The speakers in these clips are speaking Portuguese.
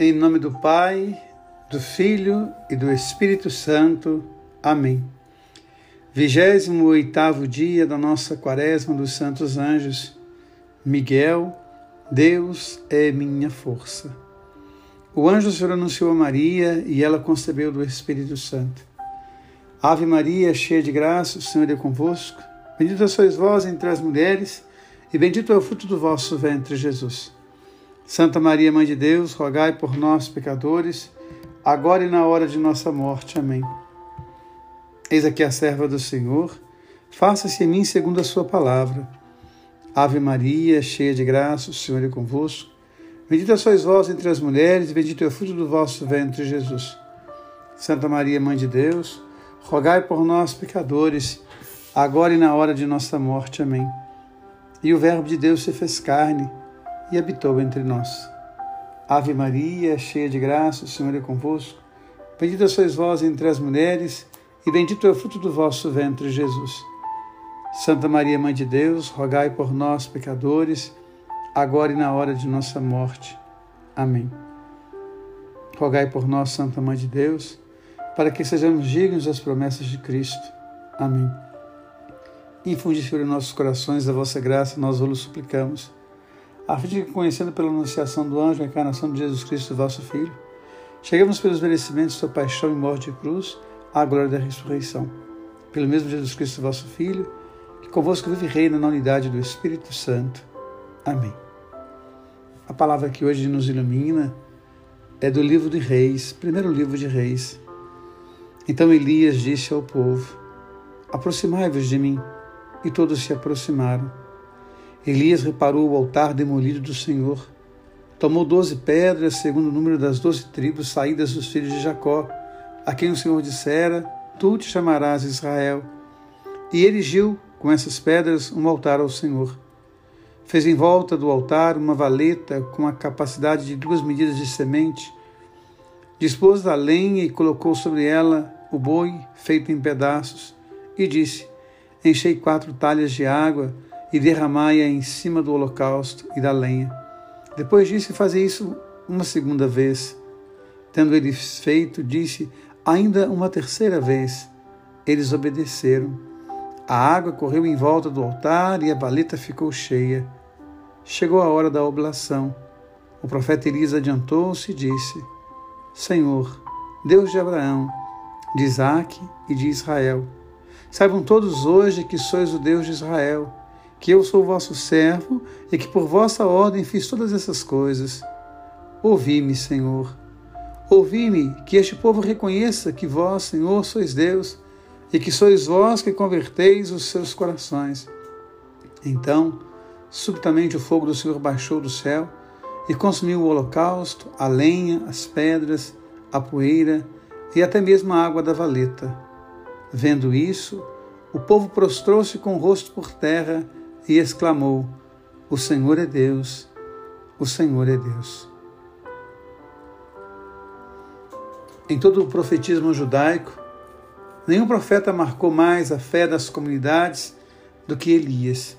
Em nome do Pai, do Filho e do Espírito Santo. Amém. 28 dia da nossa Quaresma dos Santos Anjos. Miguel, Deus é minha força. O anjo Senhor anunciou a Maria e ela concebeu do Espírito Santo. Ave Maria, cheia de graça, o Senhor é convosco. Bendita sois vós entre as mulheres, e bendito é o fruto do vosso ventre, Jesus. Santa Maria, Mãe de Deus, rogai por nós, pecadores, agora e na hora de nossa morte. Amém. Eis aqui a serva do Senhor, faça-se em mim segundo a sua palavra. Ave Maria, cheia de graça, o Senhor é convosco. Bendita sois vós entre as mulheres, e bendito é o fruto do vosso ventre, Jesus. Santa Maria, Mãe de Deus, rogai por nós, pecadores, agora e na hora de nossa morte. Amém. E o Verbo de Deus se fez carne e habitou entre nós. Ave Maria, cheia de graça, o Senhor é convosco. Bendita sois vós entre as mulheres, e bendito é o fruto do vosso ventre, Jesus. Santa Maria, Mãe de Deus, rogai por nós, pecadores, agora e na hora de nossa morte. Amém. Rogai por nós, Santa Mãe de Deus, para que sejamos dignos das promessas de Cristo. Amém. Infundi, em nossos corações a vossa graça, nós vos suplicamos a fim de que, conhecendo pela anunciação do anjo a encarnação de Jesus Cristo, vosso Filho, chegamos pelos merecimentos de sua paixão e morte de cruz à glória da ressurreição. Pelo mesmo Jesus Cristo, vosso Filho, que convosco vive e reina na unidade do Espírito Santo. Amém. A palavra que hoje nos ilumina é do livro de Reis, primeiro livro de Reis. Então Elias disse ao povo: Aproximai-vos de mim. E todos se aproximaram. Elias reparou o altar demolido do Senhor. Tomou doze pedras, segundo o número das doze tribos saídas dos filhos de Jacó, a quem o Senhor dissera: Tu te chamarás Israel. E erigiu com essas pedras um altar ao Senhor. Fez em volta do altar uma valeta com a capacidade de duas medidas de semente. Dispôs a lenha e colocou sobre ela o boi feito em pedaços. E disse: Enchei quatro talhas de água e derramai-a em cima do holocausto e da lenha. Depois disse fazer isso uma segunda vez. Tendo eles feito, disse ainda uma terceira vez. Eles obedeceram. A água correu em volta do altar e a valeta ficou cheia. Chegou a hora da oblação. O profeta Elias adiantou-se e disse: Senhor, Deus de Abraão, de Isaque e de Israel, saibam todos hoje que sois o Deus de Israel que eu sou vosso servo e que por vossa ordem fiz todas essas coisas. Ouvi-me, Senhor. Ouvi-me, que este povo reconheça que vós, Senhor, sois Deus e que sois vós que converteis os seus corações. Então, subitamente o fogo do Senhor baixou do céu e consumiu o holocausto, a lenha, as pedras, a poeira e até mesmo a água da valeta. Vendo isso, o povo prostrou-se com o rosto por terra e exclamou: O Senhor é Deus, o Senhor é Deus. Em todo o profetismo judaico, nenhum profeta marcou mais a fé das comunidades do que Elias.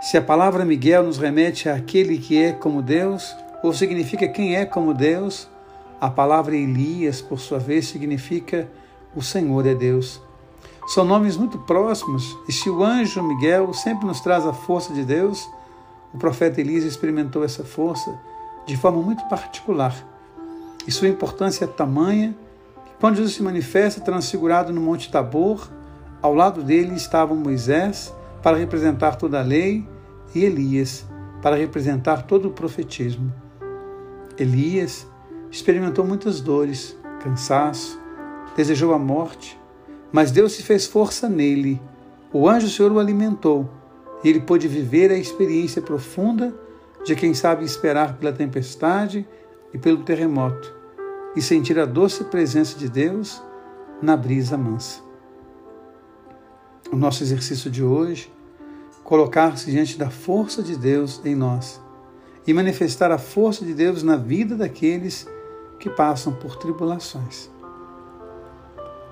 Se a palavra Miguel nos remete àquele que é como Deus, ou significa quem é como Deus, a palavra Elias, por sua vez, significa o Senhor é Deus. São nomes muito próximos, e se o anjo Miguel sempre nos traz a força de Deus, o profeta Elias experimentou essa força de forma muito particular. E sua importância é tamanha que, quando Jesus se manifesta transfigurado no Monte Tabor, ao lado dele estavam Moisés, para representar toda a lei, e Elias, para representar todo o profetismo. Elias experimentou muitas dores, cansaço, desejou a morte, mas Deus se fez força nele. O anjo do Senhor o alimentou e ele pôde viver a experiência profunda de quem sabe esperar pela tempestade e pelo terremoto e sentir a doce presença de Deus na brisa mansa. O nosso exercício de hoje, colocar-se diante da força de Deus em nós e manifestar a força de Deus na vida daqueles que passam por tribulações.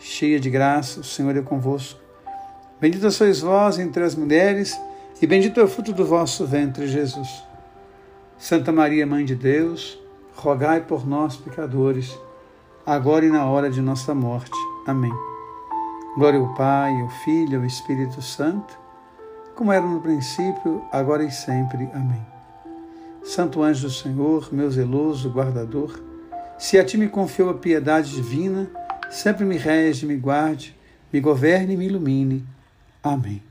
cheia de graça, o Senhor é convosco. Bendita sois vós entre as mulheres, e bendito é o fruto do vosso ventre, Jesus. Santa Maria, Mãe de Deus, rogai por nós, pecadores, agora e na hora de nossa morte. Amém. Glória ao Pai, ao Filho e ao Espírito Santo, como era no princípio, agora e sempre. Amém. Santo anjo do Senhor, meu zeloso guardador, se a ti me confiou a piedade divina, sempre me rege, me guarde, me governe e me ilumine. Amém.